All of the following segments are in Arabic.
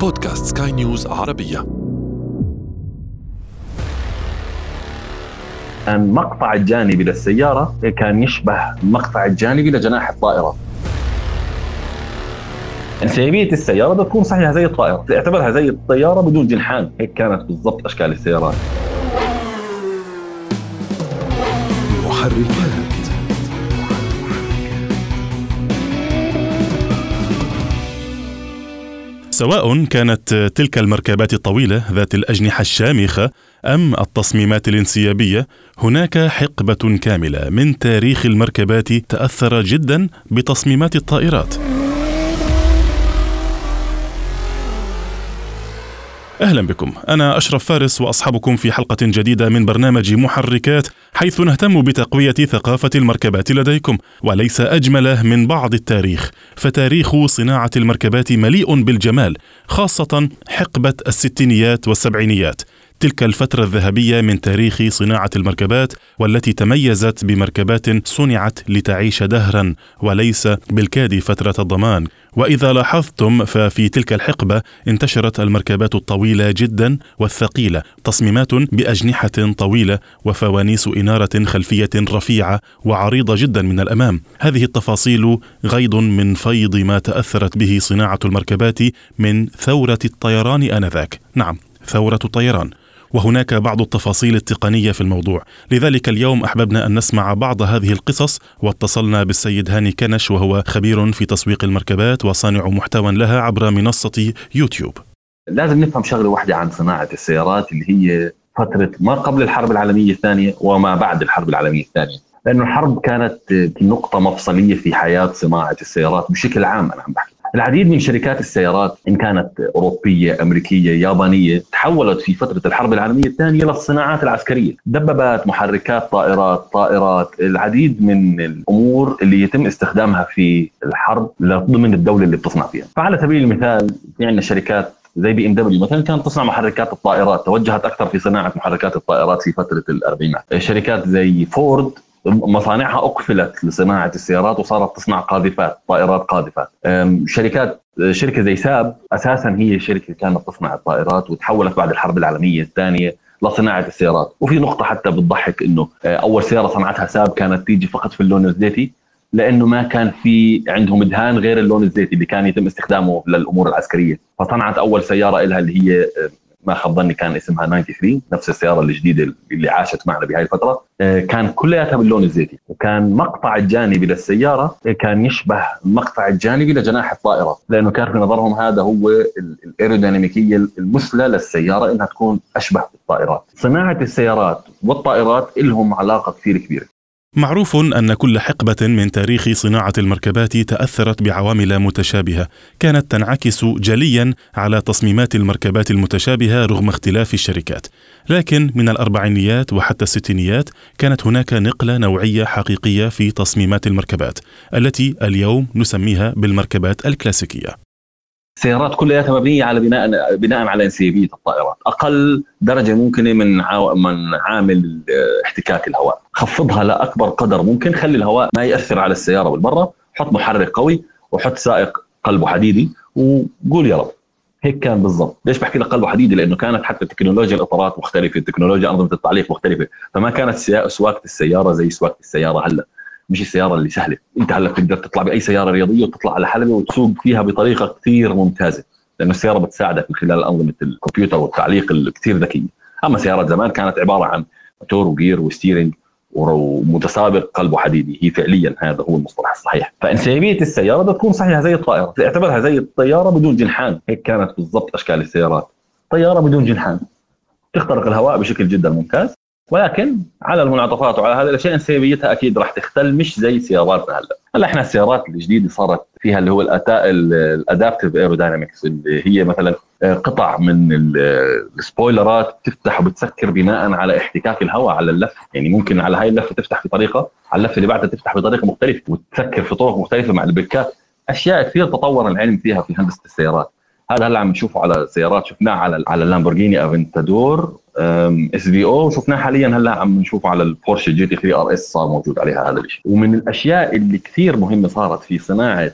بودكاست سكاي نيوز عربية. كان مقطع الجانبي للسيارة كان يشبه المقطع الجانبي لجناح الطائرة. انسيابية السيارة بتكون صحيحة زي الطائرة. تعتبرها زي الطيارة بدون جنحان. هيك كانت بالضبط أشكال السيارات. محركات. سواء كانت تلك المركبات الطويلة ذات الأجنحة الشامخة أم التصميمات الانسيابية هناك حقبة كاملة من تاريخ المركبات تأثر جدا بتصميمات الطائرات. أهلا بكم. أنا أشرف فارس وأصحابكم في حلقة جديدة من برنامج محركات حيث نهتم بتقوية ثقافة المركبات لديكم وليس أجمل من بعض التاريخ. فتاريخ صناعة المركبات مليء بالجمال خاصة حقبة الستينيات والسبعينيات. تلك الفترة الذهبية من تاريخ صناعة المركبات والتي تميزت بمركبات صنعت لتعيش دهرا وليس بالكاد فترة الضمان. وإذا لاحظتم ففي تلك الحقبة انتشرت المركبات الطويلة جدا والثقيلة تصميمات بأجنحة طويلة وفوانيس إنارة خلفية رفيعة وعريضة جدا من الأمام. هذه التفاصيل غيض من فيض ما تأثرت به صناعة المركبات من ثورة الطيران آنذاك. نعم ثورة الطيران. وهناك بعض التفاصيل التقنية في الموضوع. لذلك اليوم أحببنا أن نسمع بعض هذه القصص واتصلنا بالسيد هاني كنش وهو خبير في تسويق المركبات وصانع محتوى لها عبر منصة يوتيوب. لازم نفهم شغلة واحدة عن صناعة السيارات اللي هي فترة ما قبل الحرب العالمية الثانية وما بعد الحرب العالمية الثانية. لأنه الحرب كانت نقطة مفصلية في حياة صناعة السيارات بشكل عام أنا عم بحكي. العديد من شركات السيارات إن كانت أوروبية، أمريكية، يابانية تحولت في فترة الحرب العالمية الثانية للصناعات العسكرية، دبابات، محركات طائرات، طائرات، العديد من الأمور اللي يتم استخدامها في الحرب ضمن الدولة اللي بتصنع فيها، فعلى سبيل المثال في عندنا شركات زي BMW مثلا كانت تصنع محركات الطائرات توجهت أكثر في صناعة محركات الطائرات في فترة الأربعينات. شركات زي فورد مصانعها أقفلت لصناعة السيارات وصارت تصنع قاذفات طائرات قاذفات. شركات شركة زي ساب أساسا هي شركة كانت تصنع الطائرات وتحولت بعد الحرب العالمية الثانية لصناعة السيارات. وفي نقطة حتى بتضحك إنه آه، أول سيارة صنعتها ساب كانت تيجي فقط في اللون الزيتي لأنه ما كان في عندهم دهان غير اللون الزيتي اللي كان يتم استخدامه للأمور العسكرية. فصنعت أول سيارة لها اللي هي آه، ما خاب ظني كان اسمها 93 نفس السيارة الجديدة اللي عاشت معنا بهاي الفترة. آه، كان كلياتها باللون الزيتي. وكان مقطع الجانبي للسيارة كان يشبه المقطع الجانبي لجناح الطائرة. لأنه كان في نظرهم هذا هو الأيروديناميكية المثلى للسيارة إنها تكون أشبه بالطائرات. صناعة السيارات والطائرات لهم علاقة كثير كبيرة. معروف أن كل حقبة من تاريخ صناعة المركبات تأثرت بعوامل متشابهة. كانت تنعكس جليا على تصميمات المركبات المتشابهة رغم اختلاف الشركات. لكن من الأربعينيات وحتى الستينيات كانت هناك نقلة نوعية حقيقية في تصميمات المركبات التي اليوم نسميها بالمركبات الكلاسيكية. السيارات كلها مبنيه على بناء بناء على انسيابيه الطائرات، أقل درجة ممكنه من. من عامل احتكاك الهواء، خفضها لأكبر قدر ممكن، خلي الهواء ما يأثر على السيارة بالبرة، حط محرك قوي وحط سائق قلبه حديدي وقول يا رب هيك كان بالضبط، ليش بحكي لك قلبه حديدي؟ لأنه كانت حتى تكنولوجيا الإطارات مختلفة، تكنولوجيا انظمه التعليق مختلفة، فما كانت سواقة السيارة زي سواقة السيارة هلأ، مش السيارة اللي سهلة. أنت هلا بتقدر تطلع بأي سيارة رياضية وتطلع على حلبة وتسوق فيها بطريقة كثير ممتازة لأنه السيارة بتساعدك من خلال أنظمة الكمبيوتر والتعليق الكثير ذكية. أما سيارات زمان كانت عبارة عن موتور وجير وستيرنج ومتسابق قلبه حديدي هي فعليا هذا هو المصطلح الصحيح. فإنسيابية السيارة بتكون صحيحة زي الطائرة. اعتبرها زي الطيارة بدون جنحان. هيك كانت بالضبط أشكال السيارات. طيارة بدون جنحان. تخترق الهواء بشكل جدا ممتاز. ولكن على المنعطفات وعلى هذه الأشياء انسيابيتها أكيد راح تختل مش زي سياراتنا هلا هلا إحنا السيارات الجديدة صارت فيها اللي هو ال adaptive aerodynamics اللي هي مثلا آه، قطع من السبويلرات تفتح وبتسكر بناء على احتكاك الهواء على اللف. يعني ممكن على هاي اللفة تفتح بطريقة على اللفة اللي بعدها تفتح بطريقة مختلفة وتسكر في طرق مختلفة مع البركات أشياء كثير تطور العلم فيها في هندسة السيارات. هذا هلأ عم نشوفه على سيارات شفناه على على اللامبورجيني أفنتادور. SVO وشفناه حاليا هلأ عم نشوفه على البورش GT 3 RS صار موجود عليها هذا الشيء ومن الأشياء اللي كثير مهمة صارت في صناعة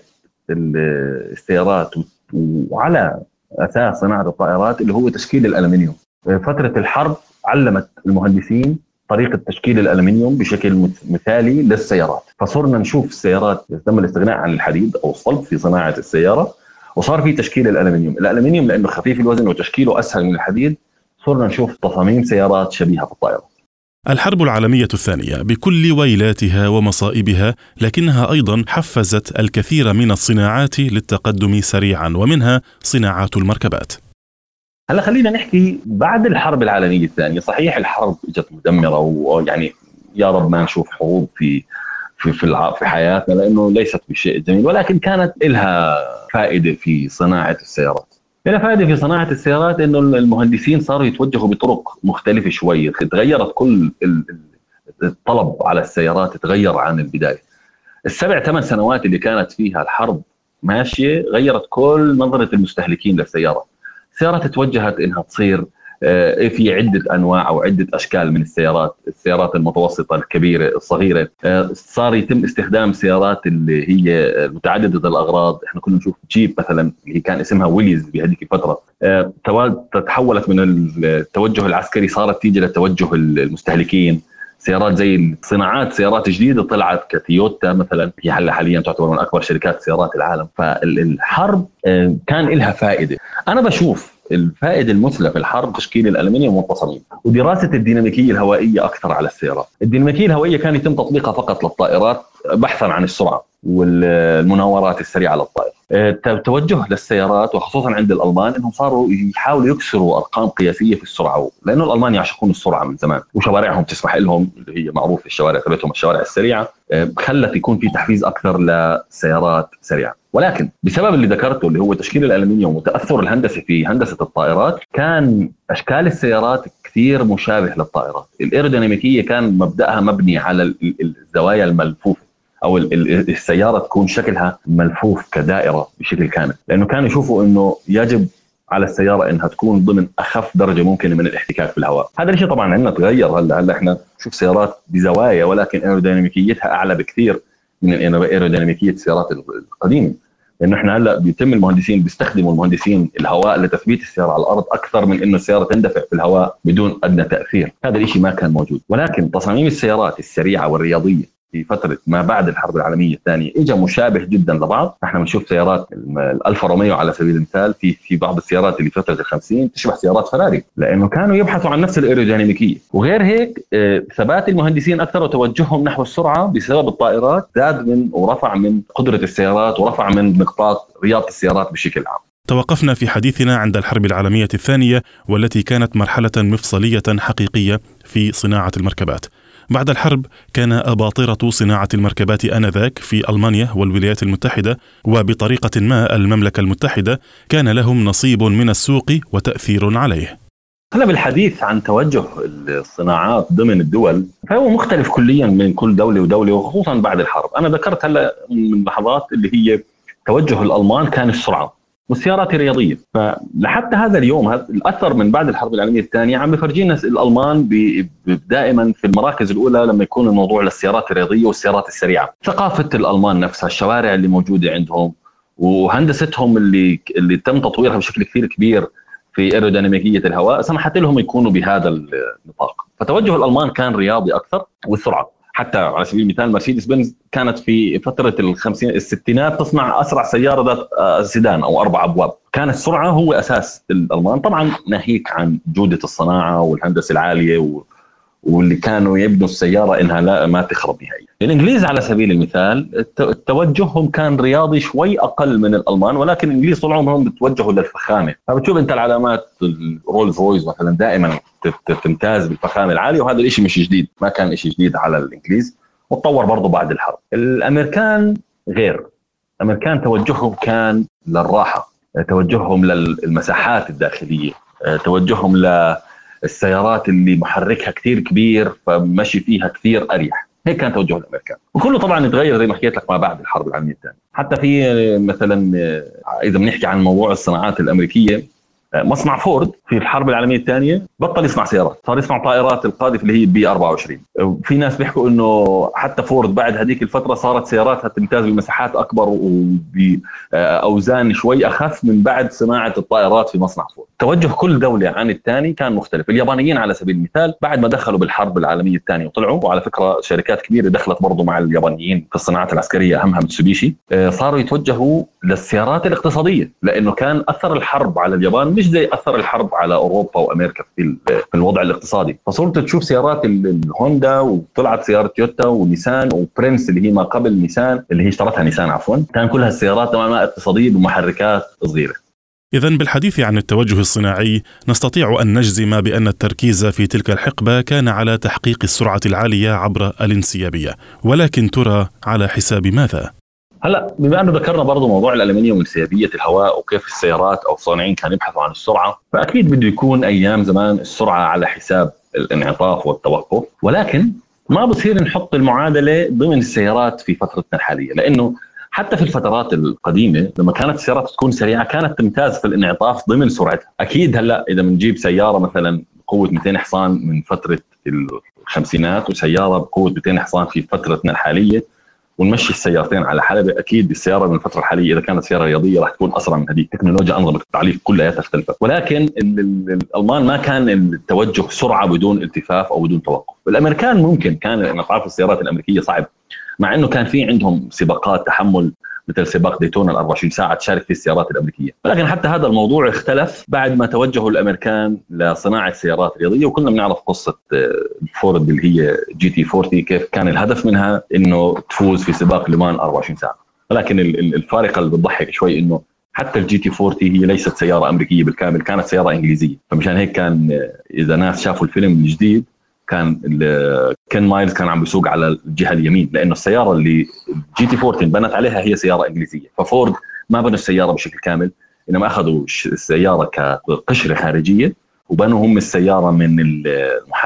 السيارات وعلى أساس صناعة الطائرات اللي هو تشكيل الألمنيوم. فترة الحرب علمت المهندسين طريقة تشكيل الألمنيوم بشكل مثالي للسيارات. فصرنا نشوف السيارات تم الاستغناء عن الحديد أو الصلب في صناعة السيارة وصار في تشكيل الألمنيوم. الألمنيوم لأنه خفيف الوزن وتشكيله أسهل من الحديد صرنا نشوف تصاميم سيارات شبيهة بالطائرات الحرب العالمية الثانية بكل ويلاتها ومصائبها لكنها أيضا حفزت الكثير من الصناعات للتقدم سريعا ومنها صناعات المركبات. هلا خلينا نحكي بعد الحرب العالمية الثانية. صحيح الحرب إجت مدمرة ويعني يا رب ما نشوف حروب في في في, في حياتنا لأنه ليست بشيء جميل ولكن كانت لها فائدة في صناعة السيارات. فائدة في صناعة السيارات إنه المهندسين صاروا يتوجهوا بطرق مختلفة شوي، تغيرت كل الطلب على السيارات تغير عن البداية. السبع ثمان سنوات اللي كانت فيها الحرب ماشية غيرت كل نظرة المستهلكين للسيارات. السيارات توجهت إنها تصير في عدة أنواع أو عدة أشكال من السيارات، السيارات المتوسطة الكبيرة الصغيرة، آه، صار يتم استخدام سيارات اللي هي متعددة الأغراض، إحنا كنا نشوف جيب مثلا اللي كان اسمها ويليز بهذيك الفترة، آه، تحولت من التوجه العسكري صارت تيجي للتوجه المستهلكين، سيارات زي صناعات سيارات جديدة طلعت كتويوتا مثلا. هي هلا حاليا تعتبر من أكبر شركات سيارات العالم. فالحرب كان لها فائدة. أنا بشوف الفائده المثلى في الحرب تشكيل الألمنيوم والتصاميم ودراسة الديناميكية الهوائية أكثر على السيارات. الديناميكية الهوائية كان يتم تطبيقها فقط للطائرات بحثا عن السرعة. والمناورات السريعة للطائره آه، للسيارات وخصوصا عند الألمان إنهم صاروا يحاولوا يكسروا أرقام قياسية في السرعة. لأنه الألمان يعشقون السرعة من زمان وشوارعهم تسمح لهم اللي هي معروف الشوارع تبعتهم الشوارع السريعة. آه، خلت يكون في تحفيز أكثر لسيارات سريعة. ولكن بسبب اللي ذكرته اللي هو تشكيل الألمنيوم وتأثر الهندسه في هندسة الطائرات كان أشكال السيارات كثير مشابه للطائرات. الأيروديناميكية كان مبدأها مبني على الزوايا الملفوفة. أو السيارة تكون شكلها ملفوف كدائرة بشكل كامل. لأنه كانوا يشوفوا إنه يجب على السيارة إنها تكون ضمن أخف درجة ممكنة من الاحتكاك في الهواء، هذا الشيء طبعا عندنا تغير. هلا هلا إحنا نشوف سيارات بزوايا ولكن ايروديناميكيتها أعلى بكثير من ايروديناميكيه السيارات القديمة. لأنه إحنا هلا بيتم المهندسين بيستخدموا المهندسين الهواء لتثبيت السيارة على الأرض أكثر من إنه السيارة تندفع في الهواء بدون أدنى تأثير، هذا الشيء ما كان موجود، ولكن تصاميم السيارات السريعة والرياضية في فترة ما بعد الحرب العالمية الثانية اجى مشابه جدا لبعض. إحنا بنشوف سيارات الالفا روميو على سبيل المثال في في بعض السيارات اللي فترة ال50 تشبه سيارات فراري لأنه كانوا يبحثوا عن نفس الأيروديناميكية. وغير هيك آه، ثبات المهندسين أكثر وتوجههم نحو السرعة بسبب الطائرات زاد من ورفع من قدرة السيارات ورفع من نقاط رياضة السيارات بشكل عام. توقفنا في حديثنا عند الحرب العالمية الثانية والتي كانت مرحلة مفصلية حقيقية في صناعة المركبات. بعد الحرب كان أباطرة صناعة المركبات آنذاك في ألمانيا والولايات المتحدة وبطريقة ما المملكة المتحدة كان لهم نصيب من السوق وتأثير عليه. هلا بالحديث عن توجه الصناعات ضمن الدول فهو مختلف كليا من كل دولة ودولة وخصوصا بعد الحرب، أنا ذكرت هلا من لحظات اللي هي توجه الألمان كان السرعة، والسيارات الرياضية. فلحتى هذا اليوم الأثر من بعد الحرب العالمية الثانية عم بفرجينا الألمان دائما في المراكز الأولى لما يكون الموضوع للسيارات الرياضية والسيارات السريعة. ثقافة الألمان نفسها الشوارع اللي موجودة عندهم وهندستهم اللي اللي تم تطويرها بشكل كثير كبير في ايروديناميكيه الهواء سمحت لهم يكونوا بهذا النطاق. فتوجه الألمان كان رياضي أكثر والسرعه حتى على سبيل المثال مرسيدس بنز كانت في فترة الخمسين الستينات تصنع أسرع سيارة ذات آه، سيدان أو أربع أبواب، كان السرعه هو أساس الألمان، طبعا ناهيك عن جودة الصناعة والهندسة العالية واللي كانوا يبنوا السيارة إنها لا ما تخرب نهائيا. الإنجليز على سبيل المثال توجههم كان رياضي شوي أقل من الألمان ولكن الإنجليز طول عمرهم بتوجهوا للفخامة، فبتشوف أنت العلامات الرولز رويز مثلا دائما تمتاز بالفخامة العالية وهذا الشيء مش جديد، ما كان شيء جديد على الإنجليز وتطور برضه بعد الحرب. الأمريكان غير، الأمريكان توجههم كان للراحة، توجههم للمساحات الداخلية، توجههم ل السيارات اللي محركها كثير كبير فمشي فيها كثير أريح. هيك كان توجه الأمريكان. وكله طبعا تغير زي ما حكيت لك ما بعد الحرب العالمية الثانية. حتى في مثلا إذا بنحكي عن موضوع الصناعات الأمريكية مصنع فورد في الحرب العالمية الثانية بطل يصنع سيارات. صار يصنع طائرات القاذفه اللي هي ال B 24 في ناس بيحكوا إنه حتى فورد بعد هذيك الفترة صارت سياراتها تمتاز بمساحات أكبر وبأوزان شوي أخف من بعد صناعة الطائرات في مصنع فورد. توجه كل دولة عن الثاني كان مختلف. اليابانيين على سبيل المثال بعد ما دخلوا بالحرب العالمية الثانية وطلعوا وعلى فكرة شركات كبيرة دخلت برضه مع اليابانيين في الصناعات العسكرية اهمها ميتسوبيشي آه، صاروا يتوجهوا للسيارات الاقتصادية لأنه كان أثر الحرب على اليابان مش زي أثر الحرب على أوروبا وأمريكا في في الوضع الاقتصادي؟ فصرت تشوف سيارات الهوندا وطلعت سيارة تويوتا ونيسان وبرنس اللي هي ما قبل نيسان اللي هي اشترتها نيسان عفوا. كان كلها السيارات نوعا ما اقتصادية بمحركات صغيرة. إذا بالحديث عن التوجه الصناعي نستطيع أن نجزم بأن التركيز في تلك الحقبة كان على تحقيق السرعة العالية عبر الانسيابية، ولكن ترى على حساب ماذا؟ هلا بما انه ذكرنا برضه موضوع الألمنيوم وانسيابية الهواء وكيف السيارات أو الصانعين كانوا يبحثوا عن السرعة فأكيد بده يكون أيام زمان السرعة على حساب الانعطاف والتوقف ولكن ما بصير نحط المعادلة ضمن السيارات في فترتنا الحالية لأنه حتى في الفترات القديمة لما كانت السيارات تكون سريعة كانت تمتاز في الانعطاف ضمن سرعتها. أكيد هلا إذا بنجيب سيارة مثلا قوه 200 حصان من فترة الخمسينات وسيارة بقوة 200 حصان في فترتنا الحالية ونمشي السيارتين على حلبة. أكيد السيارة من الفترة الحالية إذا كانت سيارة رياضية راح تكون أسرع من هذيك تكنولوجيا أنظمة التعليق كلها تختلف. ولكن الألمان ما كان التوجه سرعة بدون التفاف أو بدون توقف. الأمريكان ممكن كان انعطاف السيارات الأمريكية صعب مع إنه كان في عندهم سباقات تحمل مثل سباق ديتونا ال 24 ساعة تشارك في السيارات الأمريكية، ولكن حتى هذا الموضوع اختلف بعد ما توجهوا الأمريكان لصناعة سيارات رياضية وكلنا بنعرف قصة فورد اللي هي GT 40 كيف كان الهدف منها إنه تفوز في سباق لمان 24 ساعة، ولكن الفارقة اللي بتضحك شوي إنه حتى ال GT 40 هي ليست سيارة أمريكية بالكامل كانت سيارة إنجليزية. فمشان هيك كان إذا ناس شافوا الفيلم الجديد كان كين مايلز كان عم بيسوق على الجهة اليمين لأنه السيارة اللي GT 40 بنت عليها هي سيارة إنجليزية ففورد ما بنوا السيارة بشكل كامل إنما أخذوا السيارة كقشرة خارجية وبنوا هم السيارة من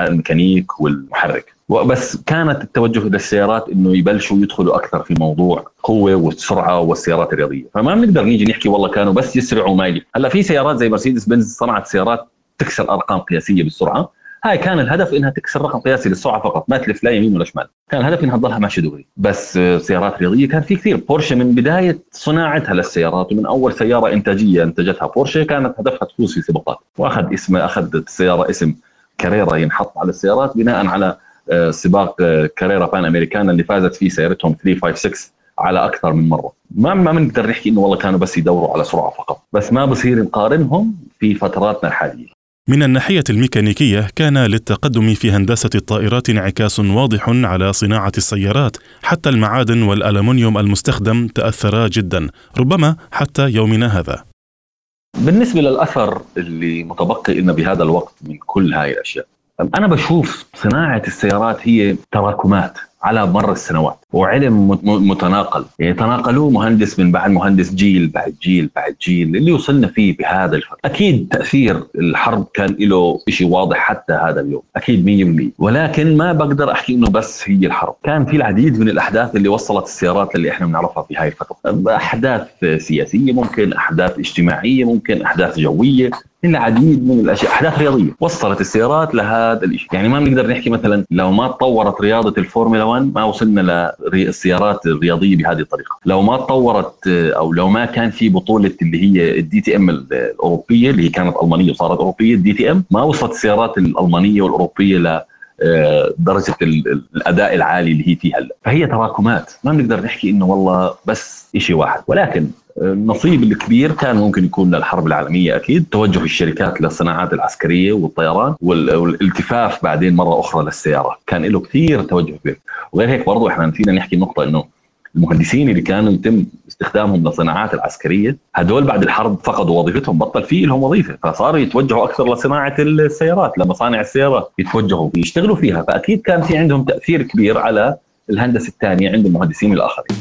الميكانيك والمحرك. بس كانت التوجه للسيارات إنه يبلشوا يدخلوا أكثر في موضوع قوة والسرعة والسيارات الرياضية. فما بنقدر نيجي نحكي والله كانوا بس يسرعوا ما هلأ في سيارات زي مرسيدس بنز صنعت سيارات تكسر أرقام قياسية بالسرعة هاي كان الهدف إنها تكسر رقم قياسي للسرعة فقط ما تلف لا يمين ولا شمال. كان الهدف إنها تضلها ماشيه دغري بس سيارات رياضية كان في كثير. بورشة من بداية صناعتها للسيارات ومن أول سيارة إنتاجية انتجتها بورشة كانت هدفها تفوز في سباقات. وأخذ اسم اخذ السياره اسم كاريرا ينحط على السيارات بناء على آه، سباق آه، كاريرا بان امريكانا اللي فازت فيه سيارتهم 356 على أكثر من مرة. ما ما بنقدر نحكي إنه والله كانوا بس يدوروا على سرعة فقط. بس ما بصير نقارنهم في فتراتنا الحالية. من الناحية الميكانيكية كان للتقدم في هندسة الطائرات انعكاس واضح على صناعة السيارات حتى المعادن والألمنيوم المستخدم تأثرا جدا ربما حتى يومنا هذا. بالنسبة للأثر اللي متبقي لنا بهذا الوقت من كل هاي الأشياء أنا بشوف صناعة السيارات هي تراكمات. على مر السنوات. وعلم متناقل. يعني تناقلوه مهندس من بعد مهندس جيل بعد جيل بعد جيل اللي وصلنا فيه بهذا الفترة أكيد تأثير الحرب كان له شيء واضح حتى هذا اليوم. أكيد 100% ولكن ما بقدر أحكي إنه بس هي الحرب. كان في العديد من الأحداث اللي وصلت السيارات اللي إحنا بنعرفها في هاي الفترة. أحداث سياسية ممكن أحداث اجتماعية ممكن أحداث جوية. العديد من الأشياء أحداث رياضية. وصلت السيارات لهذا الشيء يعني ما بنقدر نحكي مثلا لو ما تطورت رياضة الفورمولا 1 ما وصلنا للسيارات الرياضية بهذه الطريقة. لو ما تطورت أو لو ما كان في بطولة اللي هي ال DTM الأوروبية اللي هي كانت ألمانية وصارت أوروبية ال DTM ما وصلت السيارات الألمانية والأوروبية ل آه، درجة الأداء العالي اللي هي فيها هلا فهي تراكمات. ما بنقدر نحكي إنه والله بس شيء واحد. ولكن النصيب الكبير كان ممكن يكون للحرب العالمية أكيد توجه الشركات للصناعات العسكرية والطيران والالتفاف بعدين مرة أخرى للسيارات كان له كثير توجه كبير. وغير هيك برضه إحنا نسينا نحكي نقطة إنه المهندسين اللي كانوا يتم استخدامهم للصناعات العسكرية هدول بعد الحرب فقدوا وظيفتهم بطل في لهم وظيفة فصاروا يتوجهوا أكثر لصناعة السيارات لمصانع السيارات يتوجهوا يشتغلوا فيها فأكيد كان في عندهم تأثير كبير على الهندسة الثانية عند المهندسين الآخرين.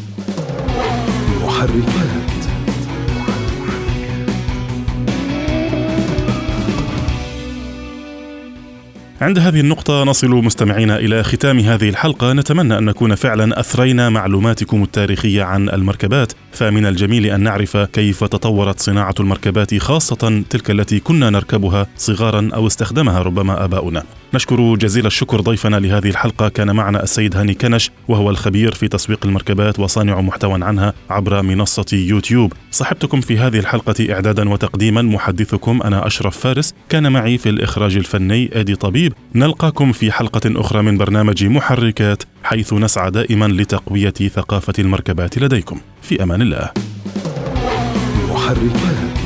عند هذه النقطة نصل مستمعينا إلى ختام هذه الحلقة. نتمنى أن نكون فعلا أثرينا معلوماتكم التاريخية عن المركبات. فمن الجميل أن نعرف كيف تطورت صناعة المركبات خاصة تلك التي كنا نركبها صغارا أو استخدمها ربما آباؤنا. نشكر جزيل الشكر ضيفنا لهذه الحلقة. كان معنا السيد هاني كنش وهو الخبير في تسويق المركبات وصانع محتوى عنها عبر منصة يوتيوب. صحبتكم في هذه الحلقة إعدادا وتقديما. محدثكم أنا أشرف فارس. كان معي في الإخراج الفني آدي طبيب. نلقاكم في حلقة أخرى من برنامج محركات حيث نسعى دائما لتقوية ثقافة المركبات لديكم. في أمان الله. محركات.